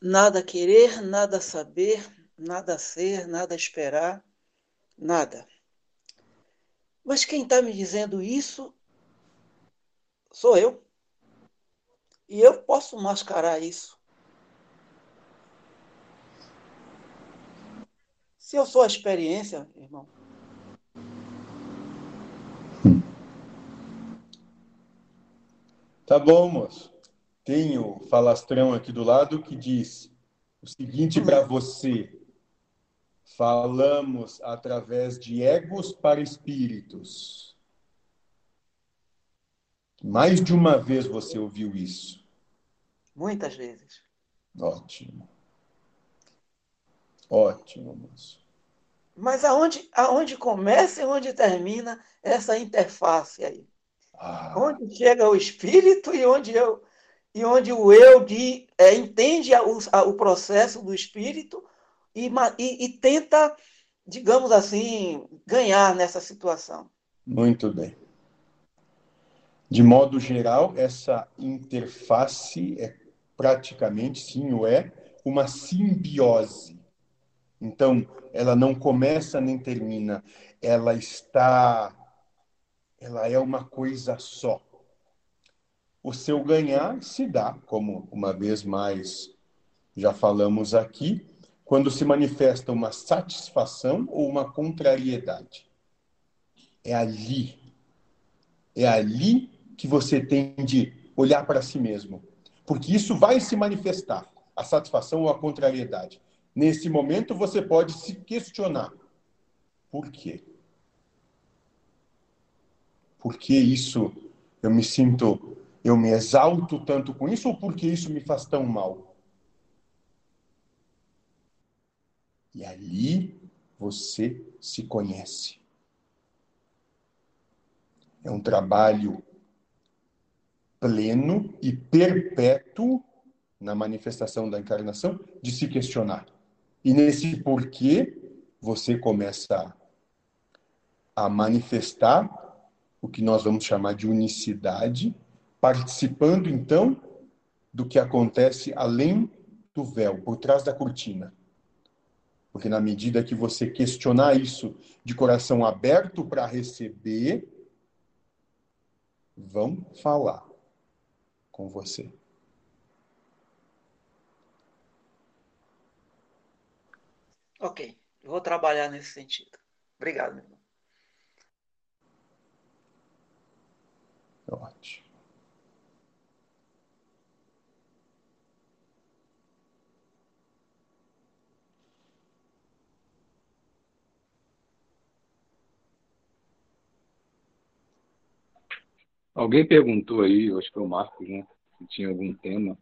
nada querer, nada saber, nada ser, nada esperar, nada. Mas quem está me dizendo isso sou eu. E eu posso mascarar isso. Se eu sou a experiência, irmão. Tá bom, moço. Tem o falastrão aqui do lado que diz o seguinte para você: falamos através de egos para espíritos. Mais de uma vez você ouviu isso? Muitas vezes. Ótimo. Ótimo, moço. Mas aonde, aonde começa e onde termina essa interface aí? Ah. Onde chega o espírito e onde eu e onde o eu de, é, entende o, o, processo do espírito e, e, e tenta, digamos assim, ganhar nessa situação. Muito bem. De modo geral, essa interface é praticamente, sim, o é, uma simbiose. Então, ela não começa nem termina, ela está, ela é uma coisa só o seu ganhar se dá, como uma vez mais já falamos aqui, quando se manifesta uma satisfação ou uma contrariedade. É ali. É ali que você tem de olhar para si mesmo. Porque isso vai se manifestar, a satisfação ou a contrariedade. Nesse momento você pode se questionar. Por quê? Por que isso eu me sinto eu me exalto tanto com isso ou porque isso me faz tão mal? E ali você se conhece. É um trabalho pleno e perpétuo na manifestação da encarnação de se questionar. E nesse porquê você começa a manifestar o que nós vamos chamar de unicidade participando então do que acontece além do véu, por trás da cortina. Porque na medida que você questionar isso de coração aberto para receber, vão falar com você. Ok, vou trabalhar nesse sentido. Obrigado, meu irmão. Ótimo. Alguém perguntou aí, acho que foi o Marcos, né? Se tinha algum tema